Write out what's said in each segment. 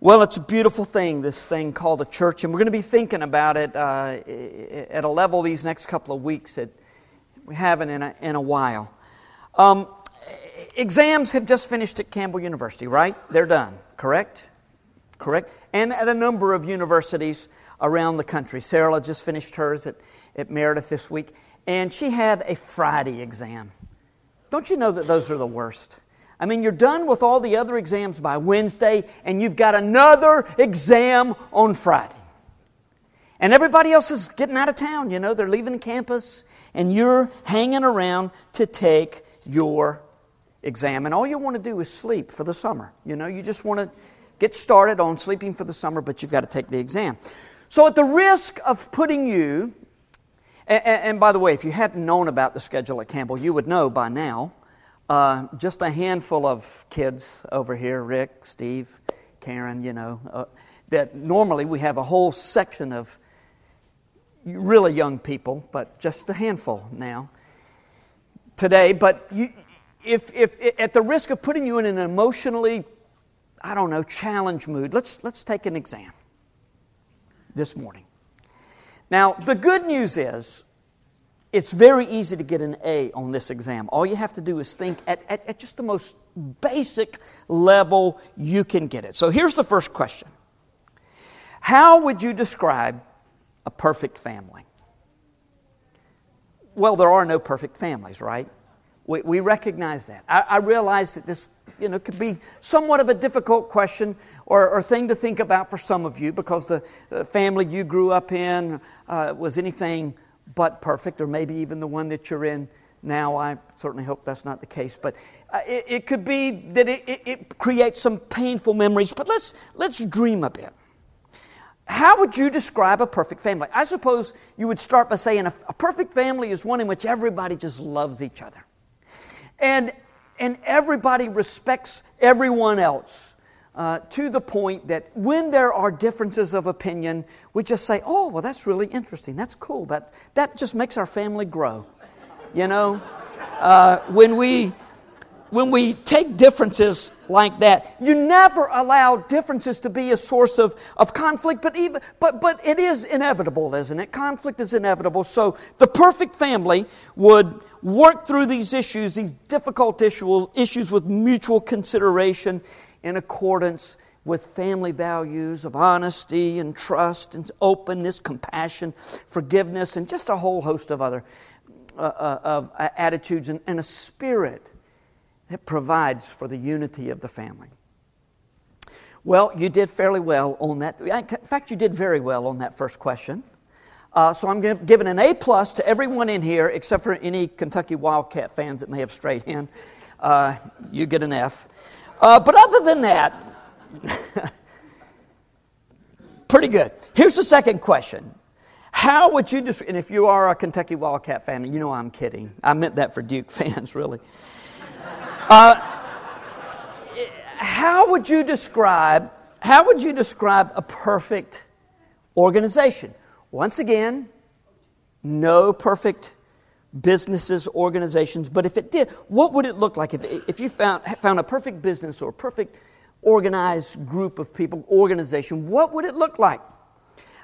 Well, it's a beautiful thing, this thing called the church, and we're going to be thinking about it uh, at a level these next couple of weeks that we haven't in a, in a while. Um, exams have just finished at Campbell University, right? They're done, correct? Correct? And at a number of universities around the country. Sarah just finished hers at, at Meredith this week, and she had a Friday exam. Don't you know that those are the worst? I mean, you're done with all the other exams by Wednesday, and you've got another exam on Friday. And everybody else is getting out of town, you know, they're leaving the campus, and you're hanging around to take your exam. And all you want to do is sleep for the summer. You know, you just want to get started on sleeping for the summer, but you've got to take the exam. So, at the risk of putting you, and, and by the way, if you hadn't known about the schedule at Campbell, you would know by now uh, just a handful of kids over here Rick, Steve, Karen, you know, uh, that normally we have a whole section of really young people, but just a handful now today. But you, if, if, at the risk of putting you in an emotionally, I don't know, challenge mood, let's, let's take an exam this morning. Now, the good news is it's very easy to get an A on this exam. All you have to do is think at, at, at, just the most basic level you can get it. So here's the first question How would you describe a perfect family? Well, there are no perfect families, right? We, we recognize that. I, I realize that this you know, could be somewhat of a difficult question or, or thing to think about for some of you because the, family you grew up in uh, was anything but perfect, or maybe even the one that you're in now. I certainly hope that's not the case, but uh, it, it, could be that it, it, it creates some painful memories. But let's, let's dream a bit. How would you describe a perfect family? I suppose you would start by saying a, a perfect family is one in which everybody just loves each other. And, and everybody respects everyone else uh, to the point that when there are differences of opinion, we just say, oh, well, that's really interesting. That's cool. That, that just makes our family grow. You know? Uh, when, we, when we take differences like that, you never allow differences to be a source of, of conflict, but, even, but, but it is inevitable, isn't it? Conflict is inevitable. So the perfect family would work through these issues, these difficult issues, issues with mutual consideration in accordance with family values of honesty and trust and openness, compassion, forgiveness, and just a whole host of other uh, uh, of uh, attitudes and, and a spirit that provides for the unity of the family. Well, you did fairly well on that. In fact, you did very well on that first question. Uh, so I'm giving an A plus to everyone in here except for any Kentucky Wildcat fans that may have strayed in. Uh, you get an F. Uh, but other than that, pretty good. Here's the second question. How would you, describe, and if you are a Kentucky Wildcat fan, you know I'm kidding. I meant that for Duke fans, really. Uh, how would you describe, how would you describe a perfect organization? Once again, no perfect businesses, organizations, but if it did, what would it look like if, if you found, found a perfect business or a perfect organized group of people, organization, what would it look like?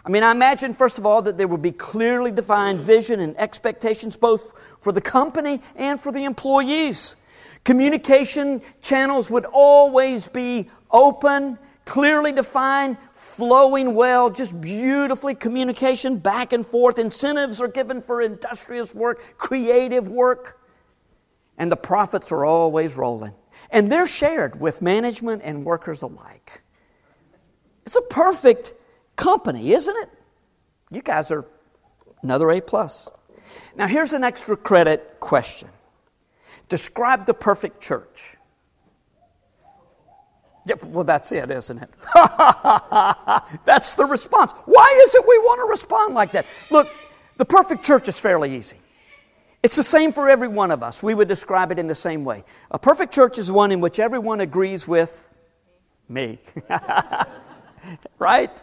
I mean, I imagine, first of all, that there would be clearly defined vision and expectations both for the company and for the employees. Communication channels would always be open, clearly defined, flowing well, just beautifully communication back and forth. Incentives are given for industrious work, creative work. And the profits are always rolling. And they're shared with management and workers alike. It's a perfect company, isn't it? You guys are another A plus. Now here's an extra credit question. Describe the perfect church. Yeah, well, that's it, isn't it? that's the response. Why is it we want to respond like that? Look, the perfect church is fairly easy. It's the same for every one of us. We would describe it in the same way. A perfect church is one in which everyone agrees with me. right?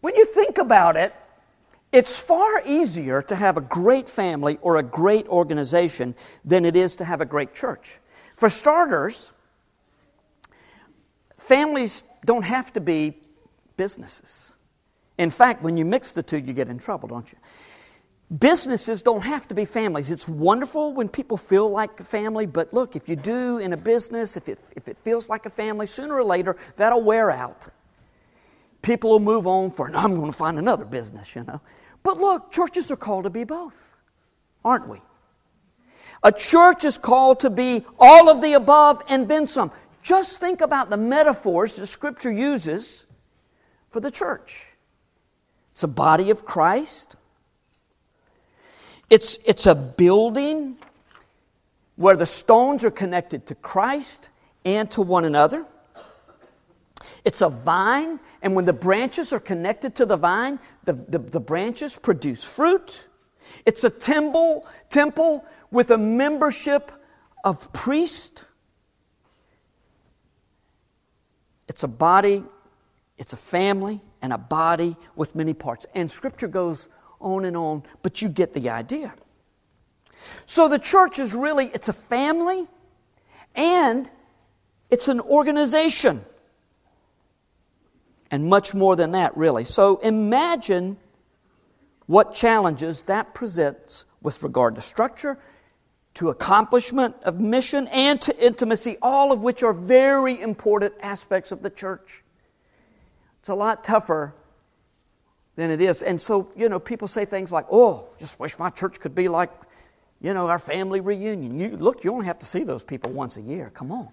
When you think about it, it's far easier to have a great family or a great organization than it is to have a great church. For starters, families don't have to be businesses. In fact, when you mix the two, you get in trouble, don't you? Businesses don't have to be families. It's wonderful when people feel like a family, but look, if you do in a business, if it, if it feels like a family, sooner or later, that'll wear out. People will move on for, no, I'm going to find another business, you know. But look, churches are called to be both, aren't we? A church is called to be all of the above and then some. Just think about the metaphors that Scripture uses for the church. It's a body of Christ. It's, it's a building where the stones are connected to Christ and to one another. It's a vine, and when the branches are connected to the vine, the, the, the, branches produce fruit. It's a temple, temple with a membership of priests. It's a body, it's a family, and a body with many parts. And Scripture goes on and on, but you get the idea. So the church is really it's a family and it's an organization. And much more than that, really. So imagine what challenges that presents with regard to structure, to accomplishment of mission, and to intimacy, all of which are very important aspects of the church. It's a lot tougher than it is. And so, you know, people say things like, oh, just wish my church could be like, you know, our family reunion. You, look, you only have to see those people once a year. Come on.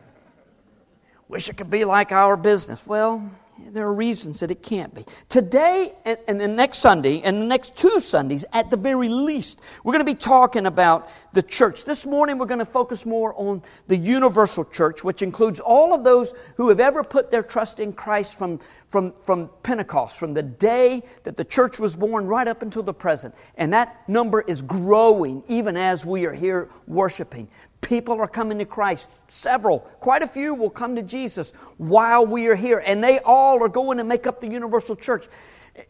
wish it could be like our business. Well, there are reasons that it can't be. Today and, and, the next Sunday and the next two Sundays, at the very least, we're going to be talking about the church. This morning, we're going to focus more on the universal church, which includes all of those who have ever put their trust in Christ from, from, from Pentecost, from the day that the church was born right up until the present. And that number is growing even as we are here worshiping. People are coming to Christ. Several, quite a few will come to Jesus while we are here, and they all are going to make up the universal church.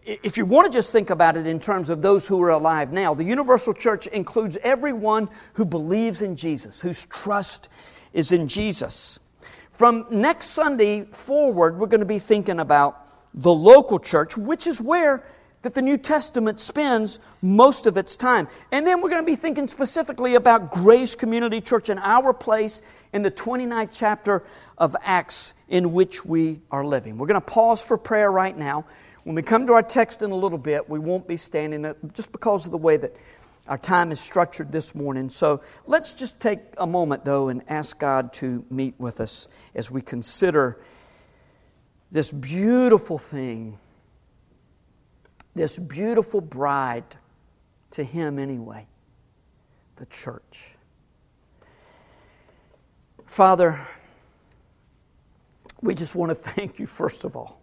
If you want to just think about it in terms of those who are alive now, the universal church includes everyone who believes in Jesus, whose trust is in Jesus. From next Sunday forward, we're going to be thinking about the local church, which is where that the New Testament spends most of its time. And then we're going to be thinking specifically about Grace Community Church and our place in the 29th chapter of Acts in which we are living. We're going to pause for prayer right now. When we come to our text in a little bit, we won't be standing up just because of the way that our time is structured this morning. So let's just take a moment, though, and ask God to meet with us as we consider this beautiful thing this beautiful bride to Him anyway the church. Father, we just want to thank you, first of all,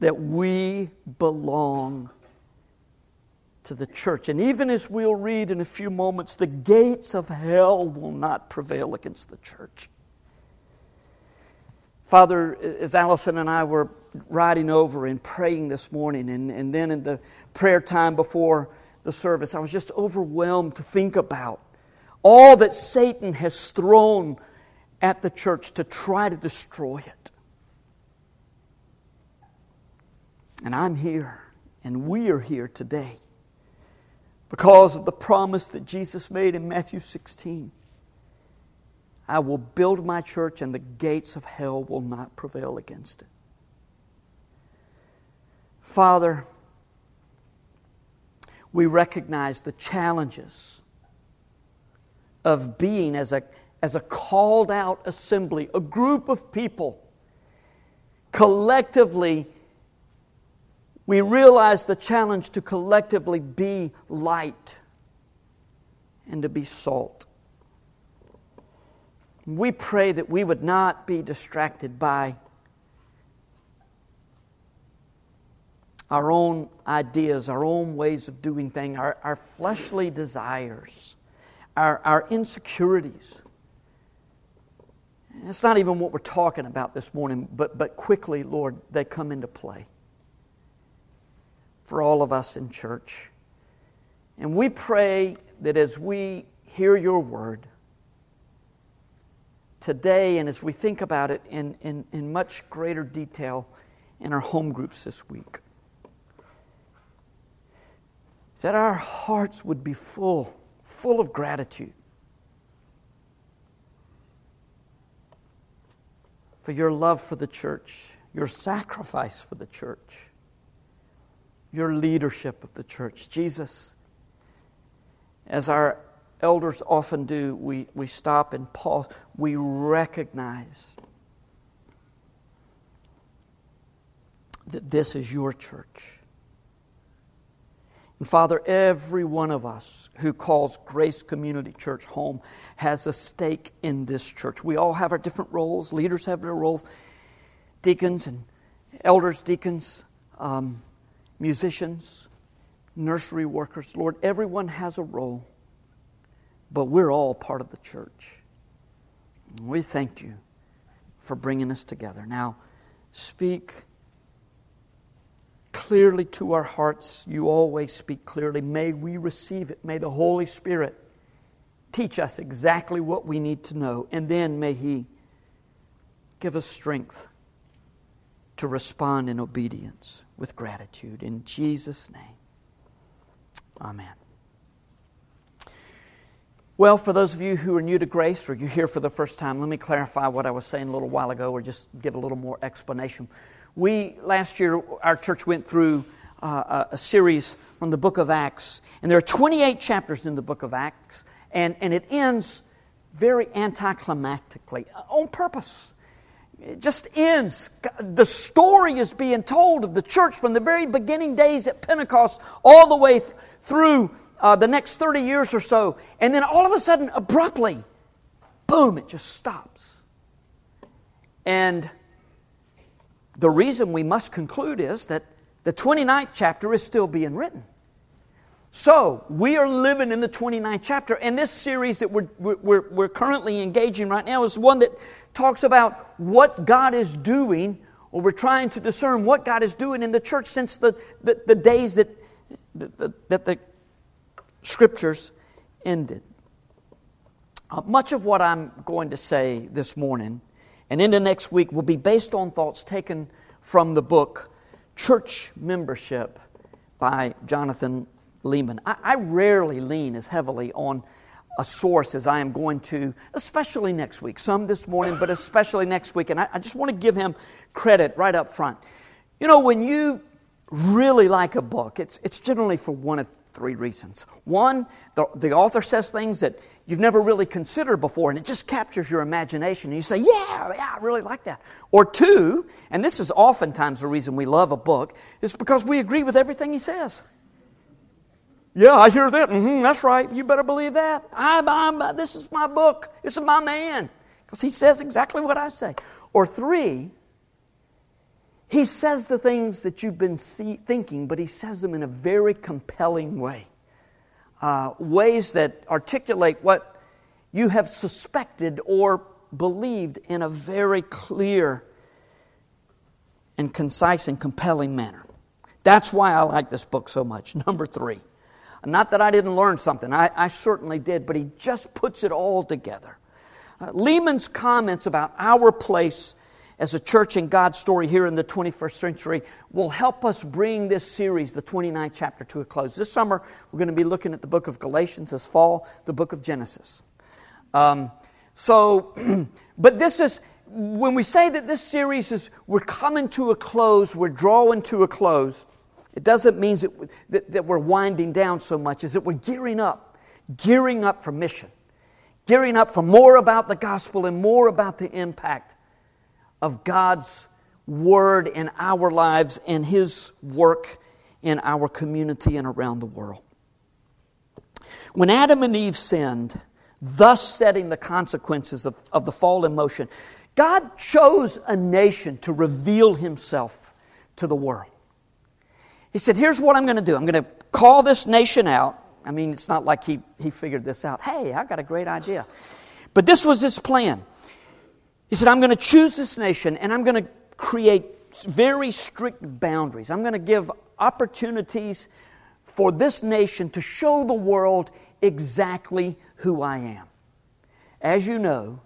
that we belong to the church. And even as we'll read in a few moments, the gates of hell will not prevail against the church. Father, as Allison and I were riding over and praying this morning, and, and then in the prayer time before the service, I was just overwhelmed to think about all that Satan has thrown at the church to try to destroy it. And I'm here, and we are here today because of the promise that Jesus made in Matthew 16. I will build my church, and the gates of hell will not prevail against it. Father, we recognize the challenges of being as a, as a called out assembly, a group of people. Collectively, we realize the challenge to collectively be light and to be salt. We pray that we would not be distracted by our own ideas, our own ways of doing things, our, our fleshly desires, our, our insecurities. It's not even what we're talking about this morning, but, but quickly, Lord, they come into play for all of us in church. And we pray that as we hear your word, today and as we think about it in, in, in much greater detail in our home groups this week. That our hearts would be full, full of gratitude for your love for the church, your sacrifice for the church, your leadership of the church. Jesus, as our elders often do, we, we stop and pause. We recognize that this is your church. And Father, every one of us who calls Grace Community Church home has a stake in this church. We all have our different roles. Leaders have their roles, deacons and elders, deacons, um, musicians, nursery workers. Lord, everyone has a role but we're all part of the church. We thank you for bringing us together. Now, speak clearly to our hearts. You always speak clearly. May we receive it. May the Holy Spirit teach us exactly what we need to know. And then may He give us strength to respond in obedience with gratitude. In Jesus' name, Amen. Well, for those of you who are new to grace or you're here for the first time, let me clarify what I was saying a little while ago or just give a little more explanation. We, last year, our church went through uh, a series from the book of Acts, and there are 28 chapters in the book of Acts, and, and it ends very anticlimactically uh, on purpose. It just ends. The story is being told of the church from the very beginning days at Pentecost all the way th- through uh, the next 30 years or so, and then all of a sudden, abruptly, boom, it just stops. And the reason we must conclude is that the 29th chapter is still being written. So, we are living in the 29th chapter, and this series that we're, we're, we're currently engaging right now is one that talks about what God is doing, or we're trying to discern what God is doing in the church since the, the, the days that, that, that the scriptures ended. Uh, much of what I'm going to say this morning and into next week will be based on thoughts taken from the book Church Membership by Jonathan Leeman. I, I rarely lean as heavily on a source as I am going to, especially next week. Some this morning, but especially next week. And I, I just want to give him credit right up front. You know, when you really like a book, it's, it's generally for one of three reasons. One, the, the author says things that you've never really considered before, and it just captures your imagination. And you say, Yeah, yeah, I really like that. Or two, and this is oftentimes the reason we love a book, is because we agree with everything he says. Yeah, I hear that. Mm-hmm, that's right. You better believe that. I'm, I'm, this is my book. This is my man. Because he says exactly what I say. Or three, he says the things that you've been see, thinking, but he says them in a very compelling way. Uh, ways that articulate what you have suspected or believed in a very clear and concise and compelling manner. That's why I like this book so much. Number three. Not that I didn't learn something, I, I certainly did, but he just puts it all together. Uh, Leeman's comments about our place as a church in God's story here in the 21st century will help us bring this series, the 29th chapter, to a close. This summer, we're going to be looking at the book of Galatians. This fall, the book of Genesis. Um, so, but this is, when we say that this series is, we're coming to a close, we're drawing to a close, it doesn't mean that, that, that we're winding down so much as that we're gearing up, gearing up for mission, gearing up for more about the gospel and more about the impact of God's Word in our lives and His work in our community and around the world. When Adam and Eve sinned, thus setting the consequences of, of the fall in motion, God chose a nation to reveal Himself to the world. He said, Here's what I'm going to do I'm going to call this nation out. I mean, it's not like he, he figured this out. Hey, I got a great idea. But this was his plan. He said, I'm going to choose this nation and I'm going to create very strict boundaries. I'm going to give opportunities for this nation to show the world exactly who I am. As you know,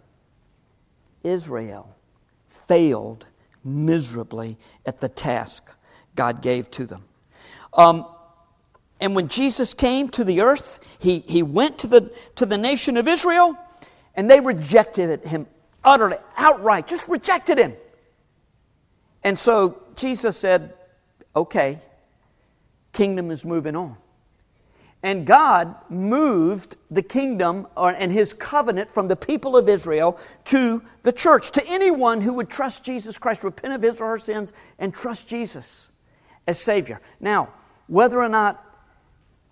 Israel failed miserably at the task God gave to them. Um, and when Jesus came to the earth, he, he went to the, to the nation of Israel, and they rejected him utterly, outright, just rejected him. And so Jesus said, Okay, kingdom is moving on. And God moved the kingdom and his covenant from the people of Israel to the church, to anyone who would trust Jesus Christ, repent of his or her sins, and trust Jesus as Savior. Now, whether or not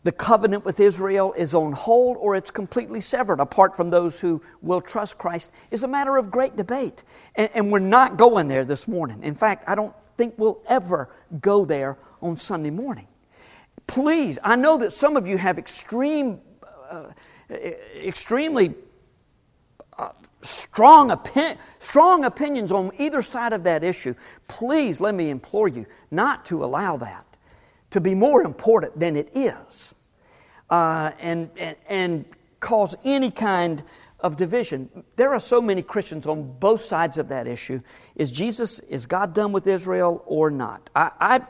the covenant with Israel is on hold or it's completely severed apart from those who will trust Christ is a matter of great debate. And, and, we're not going there this morning. In fact, I don't think we'll ever go there on Sunday morning. Please, I know that some of you have extreme, uh, extremely uh, strong, opi- strong opinions on either side of that issue. Please, let me implore you not to allow that to be more important than it is uh, and, and, and cause any kind of division. There are so many Christians on both sides of that issue. Is Jesus, is God done with Israel or not? I, I,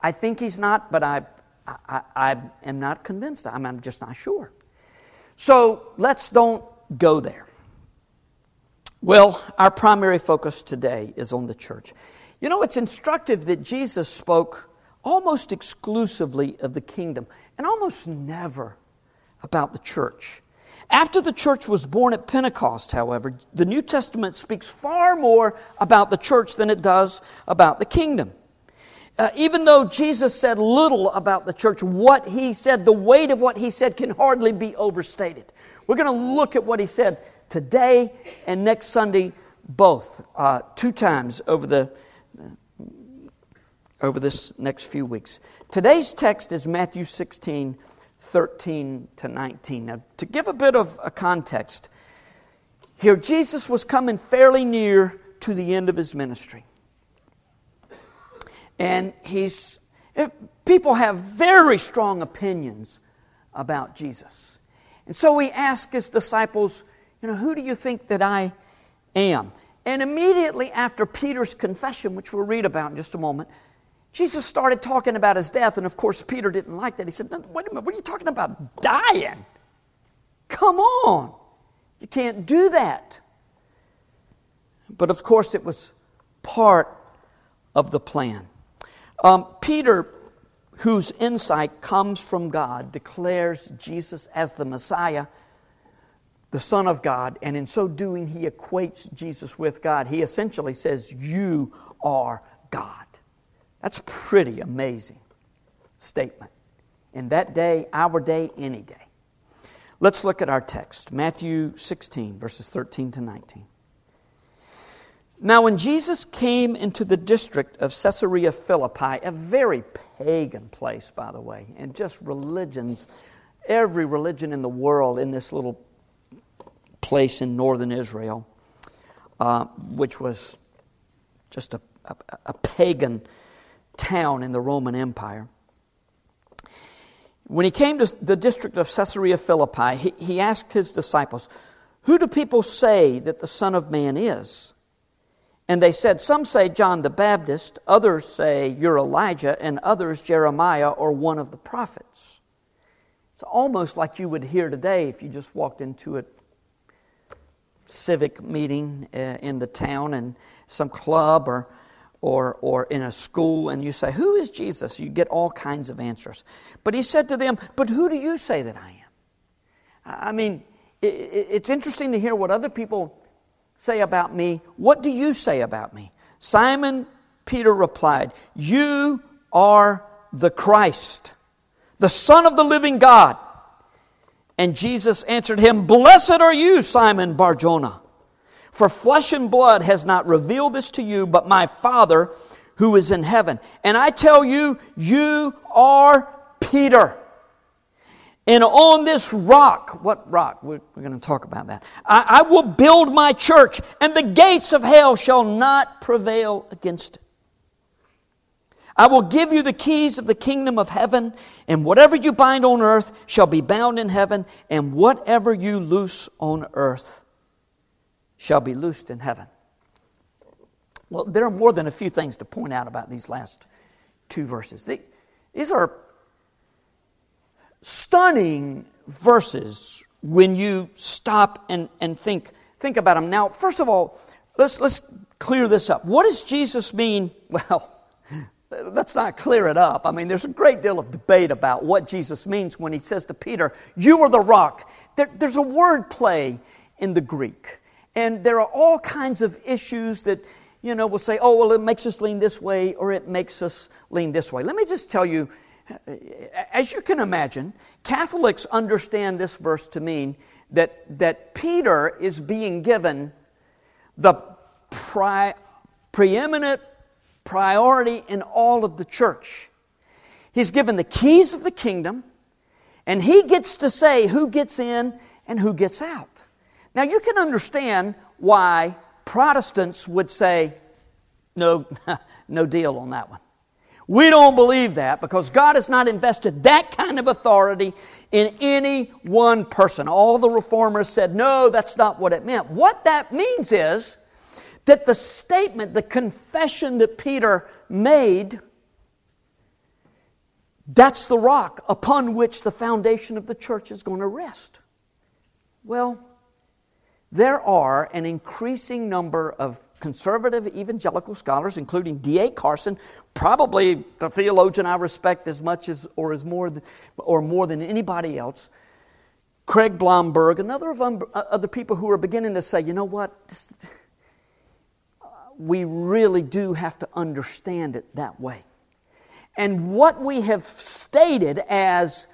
I think he's not, but I, I, I am not convinced. I'm, I'm just not sure. So let's don't go there. Well, our primary focus today is on the church. You know, it's instructive that Jesus spoke almost exclusively of the kingdom and almost never about the church. After the church was born at Pentecost, however, the New Testament speaks far more about the church than it does about the kingdom. Uh, even though Jesus said little about the church, what he said, the weight of what he said can hardly be overstated. We're going to look at what he said today and next Sunday, both, uh, two times over the over this next few weeks. Today's text is Matthew 16, 13 to 19. Now, to give a bit of a context, here Jesus was coming fairly near to the end of his ministry. And he's, eh, people have very strong opinions about Jesus. And so he asked his disciples, You know, who do you think that I am? And immediately after Peter's confession, which we'll read about in just a moment, Jesus started talking about his death. And of course, Peter didn't like that. He said, Wait a minute, what are you talking about? Dying? Come on. You can't do that. But of course, it was part of the plan. Um, Peter, whose insight comes from God, declares Jesus as the Messiah, the Son of God, and in so doing, he equates Jesus with God. He essentially says, You are God. That's a pretty amazing statement. In that day, our day, any day. Let's look at our text Matthew 16, verses 13 to 19. Now, when Jesus came into the district of Caesarea Philippi, a very pagan place, by the way, and just religions, every religion in the world in this little place in northern Israel, uh, which was just a, a, a pagan town in the Roman Empire. When he came to the district of Caesarea Philippi, he, he asked his disciples, Who do people say that the Son of Man is? And they said, Some say John the Baptist, others say you're Elijah, and others Jeremiah or one of the prophets. It's almost like you would hear today if you just walked into a civic meeting uh, in the town and some club or, or, or in a school and you say, Who is Jesus? You get all kinds of answers. But he said to them, But who do you say that I am? I mean, it's interesting to hear what other people say about me? What do you say about me? Simon Peter replied, You are the Christ, the Son of the living God. And Jesus answered him, Blessed are you, Simon Barjona, for flesh and blood has not revealed this to you, but my Father who is in heaven. And I tell you, you are Peter. And on this rock, what rock? We're, we're going to talk about that. I, I will build my church, and the gates of hell shall not prevail against it. I will give you the keys of the kingdom of heaven, and whatever you bind on earth shall be bound in heaven, and whatever you loose on earth shall be loosed in heaven. Well, there are more than a few things to point out about these last two verses. These are stunning verses when you stop and, and think, think about them. Now, first of all, let's, let's clear this up. What does Jesus mean? Well, let's not clear it up. I mean, there's a great deal of debate about what Jesus means when he says to Peter, You are the rock. There, there's a word play in the Greek. And there are all kinds of issues that, you know, will say, oh, well, it makes us lean this way or it makes us lean this way. Let me just tell you, as you can imagine, Catholics understand this verse to mean that, that Peter is being given the pri- preeminent priority in all of the church. He's given the keys of the kingdom, and he gets to say who gets in and who gets out. Now, you can understand why Protestants would say, no, no deal on that one. We don't believe that because God has not invested that kind of authority in any one person. All the reformers said, no, that's not what it meant. What that means is that the statement, the confession that Peter made, that's the rock upon which the foundation of the church is going to rest. Well, there are an increasing number of conservative evangelical scholars, including D.A. Carson, probably the theologian I respect as much as or as more than, or more than anybody else. Craig Blomberg, another of um, other people who are beginning to say, you know what, this, we really do have to understand it that way. And what we have stated as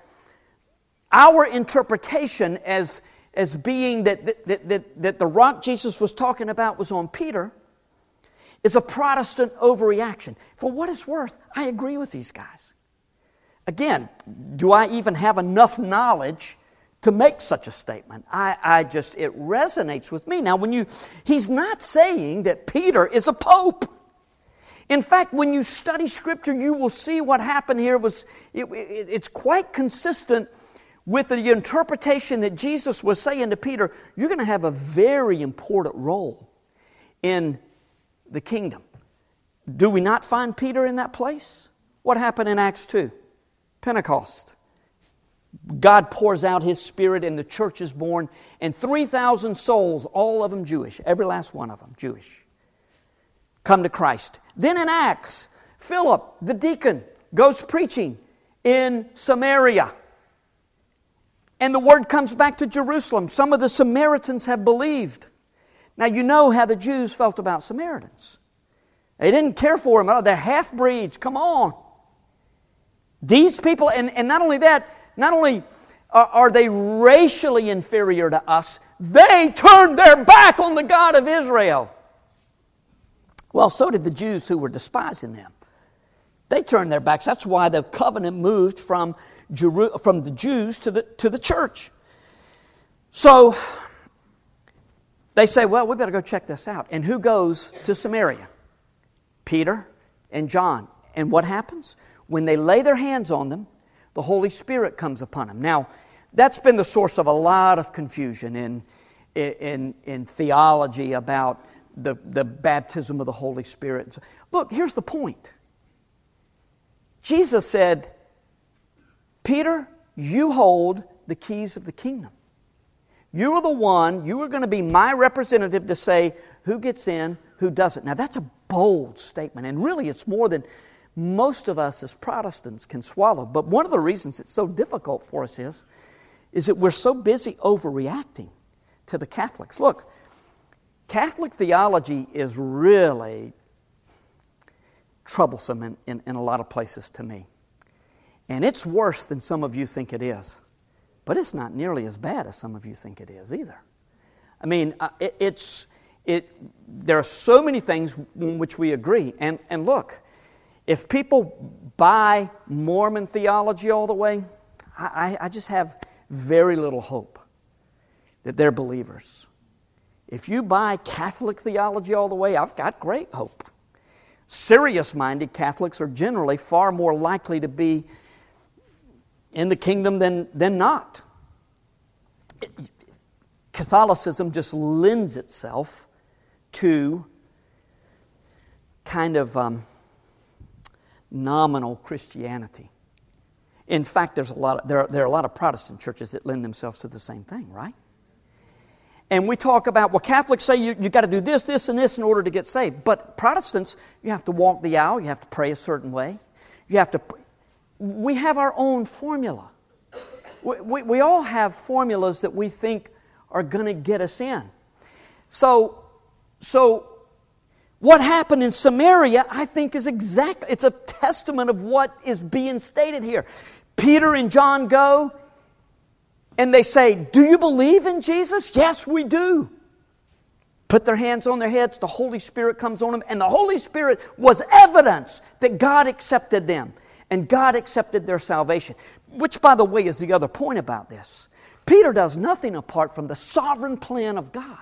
our interpretation as, as being that, that, that, that the rock Jesus was talking about was on Peter is a Protestant overreaction. For what it's worth, I agree with these guys. Again, do I even have enough knowledge to make such a statement. I, I just, it resonates with me. Now, when you, he's not saying that Peter is a pope. In fact, when you study Scripture, you will see what happened here was, it, it, it's quite consistent with the interpretation that Jesus was saying to Peter, you're going to have a very important role in the kingdom. Do we not find Peter in that place? What happened in Acts 2? Pentecost. God pours out His Spirit and the church is born, and 3,000 souls, all of them Jewish, every last one of them Jewish, come to Christ. Then in Acts, Philip, the deacon, goes preaching in Samaria. And the word comes back to Jerusalem. Some of the Samaritans have believed. Now, you know how the Jews felt about Samaritans. They didn't care for them. Oh, they're half breeds. Come on. These people, and, and not only that, not only are they racially inferior to us, they turned their back on the God of Israel. Well, so did the Jews who were despising them. They turned their backs. That's why the covenant moved from, Jeru- from the Jews to the, to the church. So they say, well, we better go check this out. And who goes to Samaria? Peter and John. And what happens? When they lay their hands on them, the Holy Spirit comes upon them. Now, that's been the source of a lot of confusion in, in, in theology about the, the baptism of the Holy Spirit. Look, here's the point Jesus said, Peter, you hold the keys of the kingdom. You are the one, you are going to be my representative to say who gets in, who doesn't. Now, that's a bold statement, and really it's more than most of us as Protestants can swallow. But one of the reasons it's so difficult for us is, is that we're so busy overreacting to the Catholics. Look, Catholic theology is really troublesome in, in, in, a lot of places to me. And it's worse than some of you think it is. But it's not nearly as bad as some of you think it is either. I mean, uh, it, it's, it, there are so many things in which we agree. And, and look, if people buy Mormon theology all the way, I, I just have very little hope that they're believers. If you buy Catholic theology all the way, I've got great hope. Serious minded Catholics are generally far more likely to be in the kingdom than, than not. Catholicism just lends itself to kind of um, nominal Christianity. In fact, there's a lot of, there, are, there are a lot of Protestant churches that lend themselves to the same thing, right? And we talk about, well, Catholics say you, you got to do this, this, and this in order to get saved. But Protestants, you have to walk the aisle, you have to pray a certain way. You have to, we have our own formula. We, we, we all have formulas that we think are going to get us in. So, so what happened in Samaria, I think, is exactly, it's a testament of what is being stated here. Peter and John go, and they say, Do you believe in Jesus? Yes, we do. Put their hands on their heads, the Holy Spirit comes on them, and the Holy Spirit was evidence that God accepted them and God accepted their salvation. Which, by the way, is the other point about this. Peter does nothing apart from the sovereign plan of God.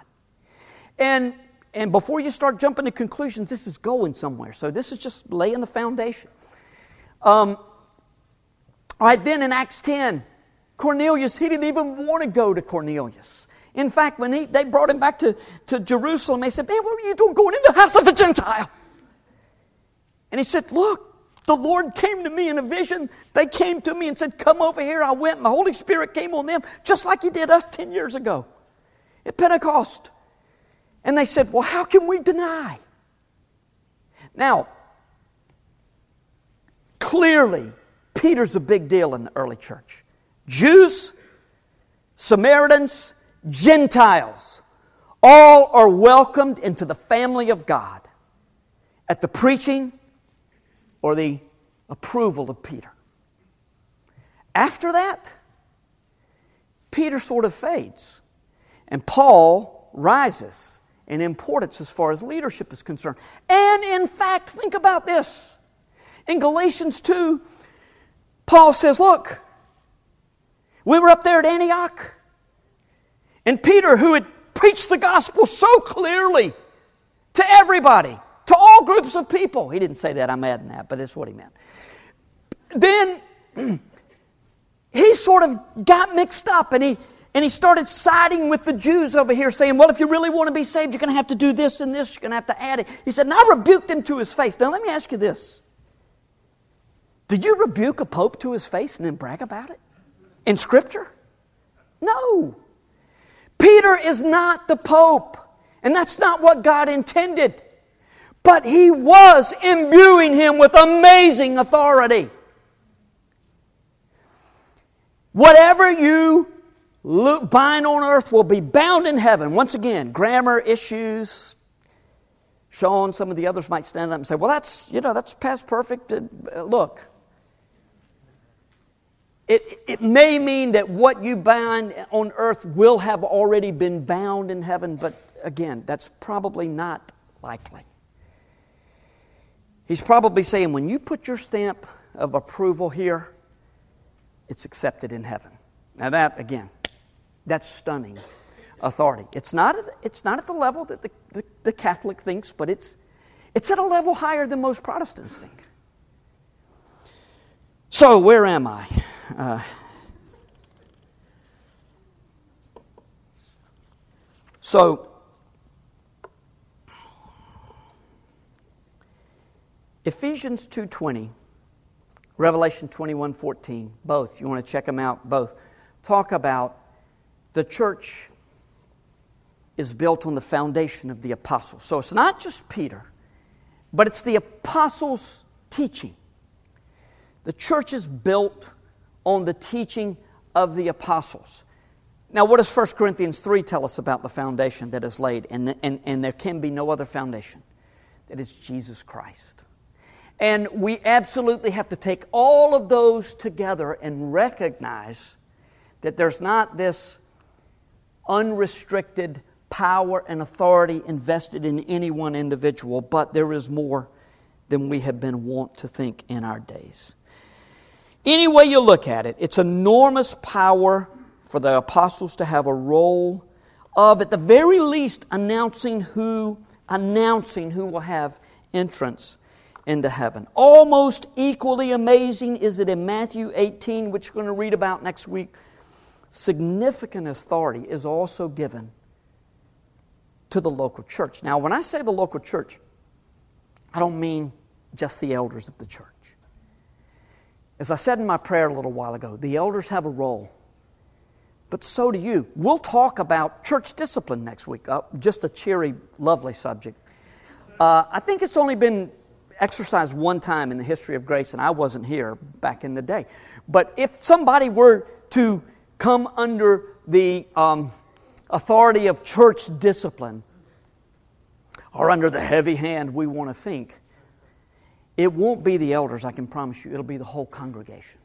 And, and before you start jumping to conclusions, this is going somewhere. So this is just laying the foundation. Um, all right, then in Acts 10, Cornelius, he didn't even want to go to Cornelius. In fact, when he, they brought him back to, to Jerusalem, they said, Man, what are you doing going in the house of a Gentile? And he said, Look, the Lord came to me in a vision. They came to me and said, Come over here. I went, and the Holy Spirit came on them, just like He did us 10 years ago at Pentecost. And they said, Well, how can we deny? Now, clearly, Peter's a big deal in the early church. Jews, Samaritans, Gentiles, all are welcomed into the family of God at the preaching or the approval of Peter. After that, Peter sort of fades, and Paul rises in importance as far as leadership is concerned. And in fact, think about this. In Galatians 2, Paul says, Look, we were up there at Antioch. And Peter, who had preached the gospel so clearly to everybody, to all groups of people, he didn't say that, I'm adding that, but that's what he meant. Then he sort of got mixed up and he, and he started siding with the Jews over here, saying, Well, if you really want to be saved, you're going to have to do this and this, you're going to have to add it. He said, and I rebuked him to his face. Now, let me ask you this Did you rebuke a pope to his face and then brag about it? In Scripture? No. Peter is not the Pope, and that's not what God intended. But He was imbuing him with amazing authority. Whatever you bind on earth will be bound in heaven. Once again, grammar issues. Sean, some of the others might stand up and say, well, that's, you know, that's past perfect. Uh, look, it, it may mean that what you bind on earth will have already been bound in heaven, but again, that's probably not likely. He's probably saying when you put your stamp of approval here, it's accepted in heaven. Now, that, again, that's stunning authority. It's not, it's not at the level that the, the, the Catholic thinks, but it's, it's at a level higher than most Protestants think. So, where am I? Uh, so, Ephesians 2:20, Revelation 21:14, both, you want to check them out both. Talk about the church is built on the foundation of the apostles. So it's not just Peter, but it's the apostles' teaching. The church is built on the teaching of the apostles. Now, what does 1 Corinthians 3 tell us about the foundation that is laid? And, and, and there can be no other foundation. That is Jesus Christ. And we absolutely have to take all of those together and recognize that there's not this unrestricted power and authority invested in any one individual, but there is more than we have been wont to think in our days. Any way you look at it, it's enormous power for the apostles to have a role of, at the very least, announcing who, announcing who will have entrance into heaven. Almost equally amazing is it in Matthew 18, which we're going to read about next week. Significant authority is also given to the local church. Now, when I say the local church, I don't mean just the elders of the church. As I said in my prayer a little while ago, the elders have a role, but so do you. We'll talk about church discipline next week, uh, just a cheery, lovely subject. Uh, I think it's only been exercised one time in the history of grace, and I wasn't here back in the day. But if somebody were to come under the um, authority of church discipline, or under the heavy hand we want to think, it won't be the elders, I can promise you. It'll be the whole congregation.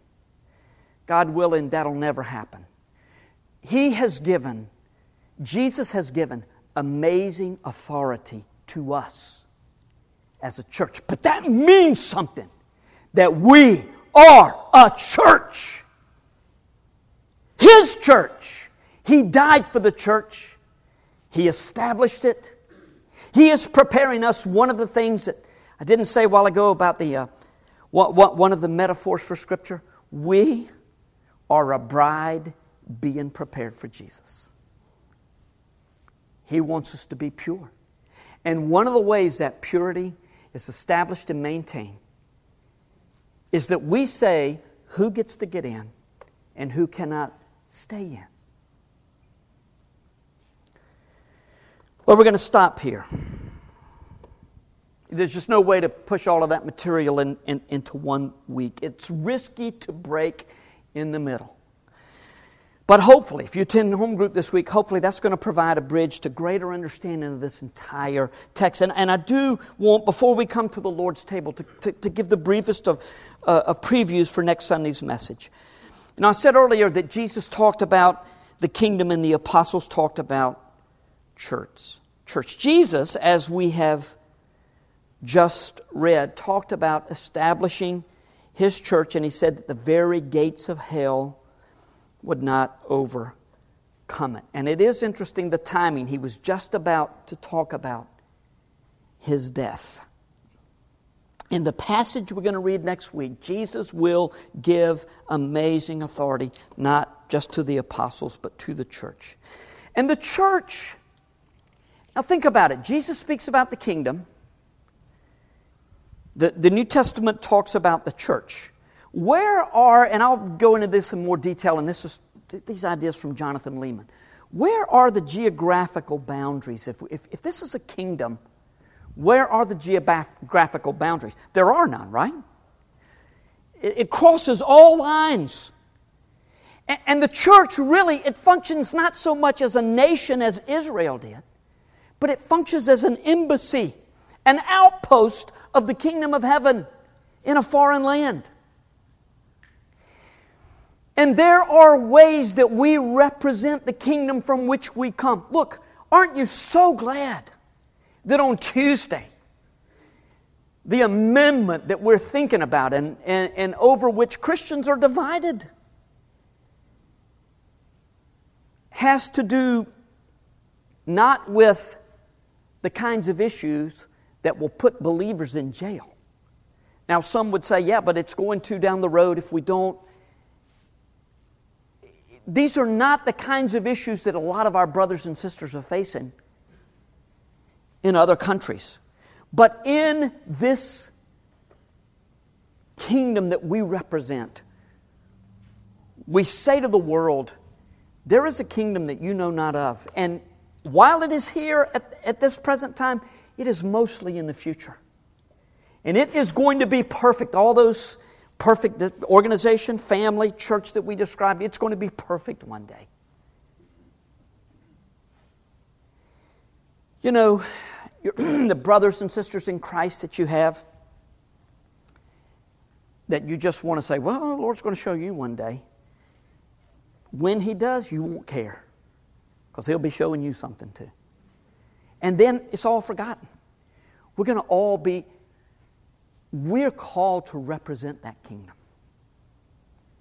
God willing, that'll never happen. He has given, Jesus has given amazing authority to us as a church. But that means something that we are a church. His church. He died for the church, He established it. He is preparing us. One of the things that I didn't say a while ago about the, uh, what, what, one of the metaphors for Scripture. We are a bride being prepared for Jesus. He wants us to be pure. And one of the ways that purity is established and maintained is that we say who gets to get in and who cannot stay in. Well, we're going to stop here. There's just no way to push all of that material in, in, into one week. It's risky to break in the middle. But hopefully, if you attend home group this week, hopefully that's going to provide a bridge to greater understanding of this entire text. And, and I do want, before we come to the Lord's table, to, to, to give the briefest of, uh, of previews for next Sunday's message. Now, I said earlier that Jesus talked about the kingdom and the apostles talked about church. Church. Jesus, as we have just read talked about establishing his church, and he said that the very gates of hell would not overcome it. And it is interesting the timing. He was just about to talk about his death. In the passage we're going to read next week, Jesus will give amazing authority, not just to the apostles, but to the church. And the church, now think about it. Jesus speaks about the kingdom. The, the New Testament talks about the church. Where are, and I'll go into this in more detail, and this is these ideas from Jonathan Leeman. Where are the geographical boundaries? If, if, if this is a kingdom, where are the geographical boundaries? There are none, right? It, it crosses all lines. And, and the church really, it functions not so much as a nation as Israel did, but it functions as an embassy, an outpost of the kingdom of heaven in a foreign land. And there are ways that we represent the kingdom from which we come. Look, aren't you so glad that on Tuesday, the amendment that we're thinking about and, and, and over which Christians are divided has to do not with the kinds of issues that will put believers in jail. Now, some would say, yeah, but it's going to down the road if we don't. These are not the kinds of issues that a lot of our brothers and sisters are facing in other countries. But in this kingdom that we represent, we say to the world, there is a kingdom that you know not of. And while it is here at, at this present time, it is mostly in the future. And it is going to be perfect. All those perfect organization, family, church that we described, it's going to be perfect one day. You know, the brothers and sisters in Christ that you have, that you just want to say, well, the Lord's going to show you one day. When He does, you won't care because He'll be showing you something too and then it's all forgotten. We're going to all be, we're called to represent that kingdom.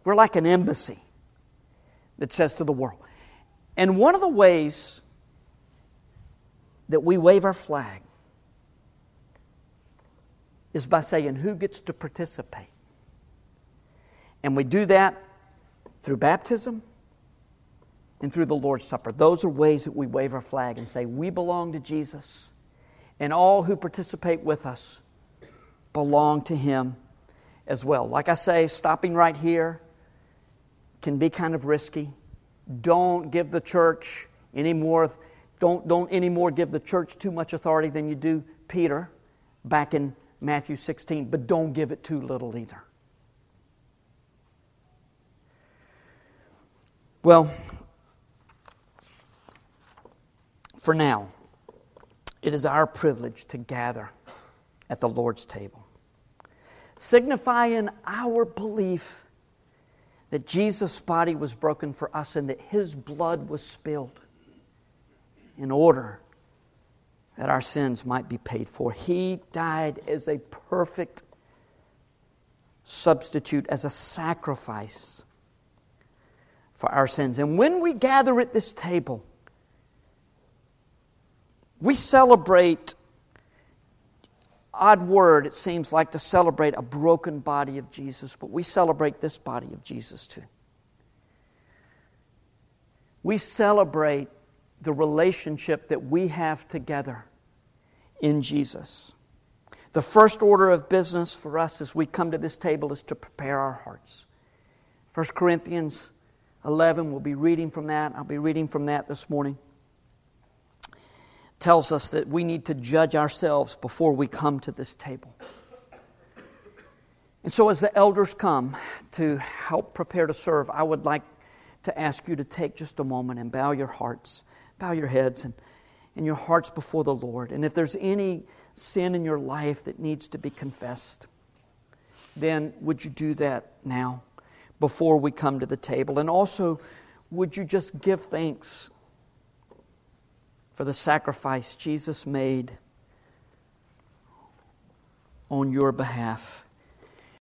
We're like an embassy that says to the world. And one of the ways that we wave our flag is by saying who gets to participate. And we do that through baptism, and through the Lord's Supper. Those are ways that we wave our flag and say, We belong to Jesus, and all who participate with us belong to Him as well. Like I say, stopping right here can be kind of risky. Don't give the church any more, don't, don't anymore give the church too much authority than you do Peter back in Matthew 16, but don't give it too little either. Well, for now, it is our privilege to gather at the Lord's table, signifying our belief that Jesus' body was broken for us and that his blood was spilled in order that our sins might be paid for. He died as a perfect substitute, as a sacrifice for our sins. And when we gather at this table, we celebrate, odd word, it seems like to celebrate a broken body of Jesus, but we celebrate this body of Jesus too. We celebrate the relationship that we have together in Jesus. The first order of business for us as we come to this table is to prepare our hearts. 1 Corinthians 11, we'll be reading from that. I'll be reading from that this morning. Tells us that we need to judge ourselves before we come to this table. And so, as the elders come to help prepare to serve, I would like to ask you to take just a moment and bow your hearts, bow your heads, and, and your hearts before the Lord. And if there's any sin in your life that needs to be confessed, then would you do that now? before we come to the table? And also, would you just give thanks for the sacrifice Jesus made on your behalf?